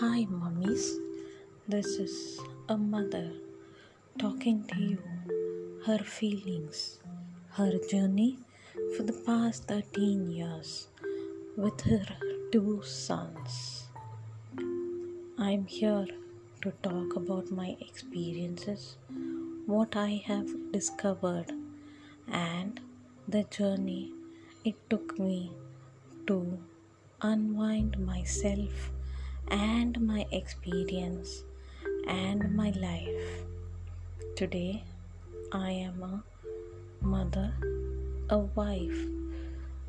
Hi, mummies. This is a mother talking to you, her feelings, her journey for the past 13 years with her two sons. I'm here to talk about my experiences, what I have discovered, and the journey it took me to unwind myself and my experience and my life. Today, I am a mother, a wife,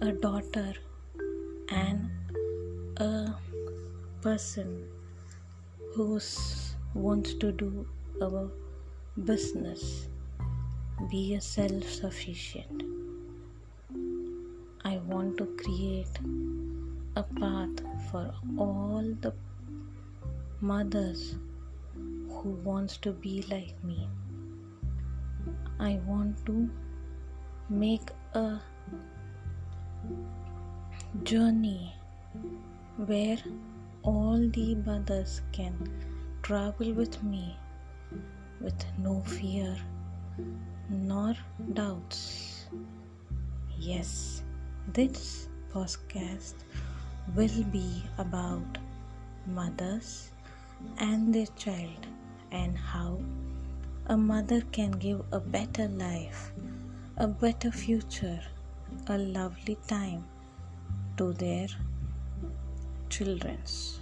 a daughter, and a person who wants to do a business, be a self sufficient. I want to create a path for all the mothers who wants to be like me. I want to make a journey where all the mothers can travel with me with no fear nor doubts. Yes this podcast will be about mothers and their child and how a mother can give a better life, a better future, a lovely time to their children's.